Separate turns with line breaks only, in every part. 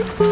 Woo-hoo!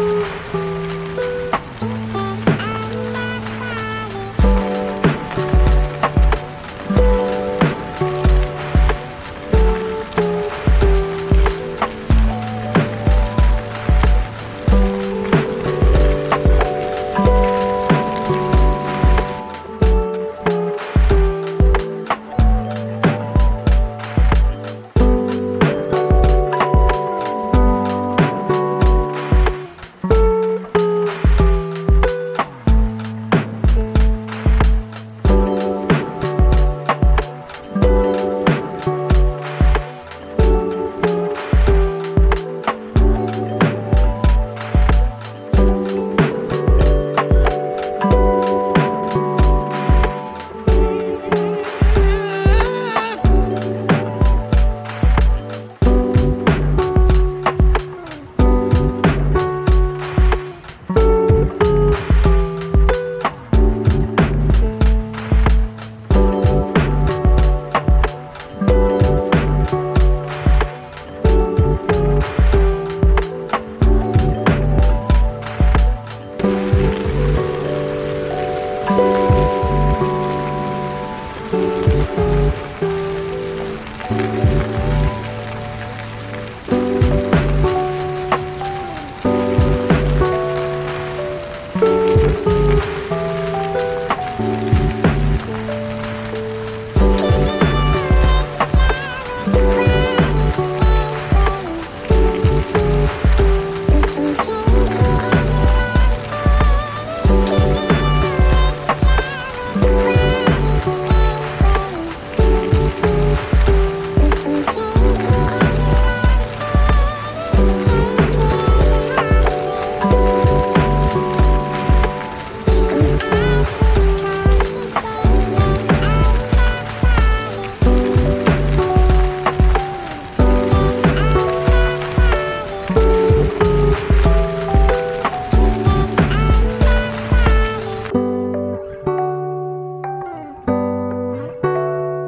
Thank you.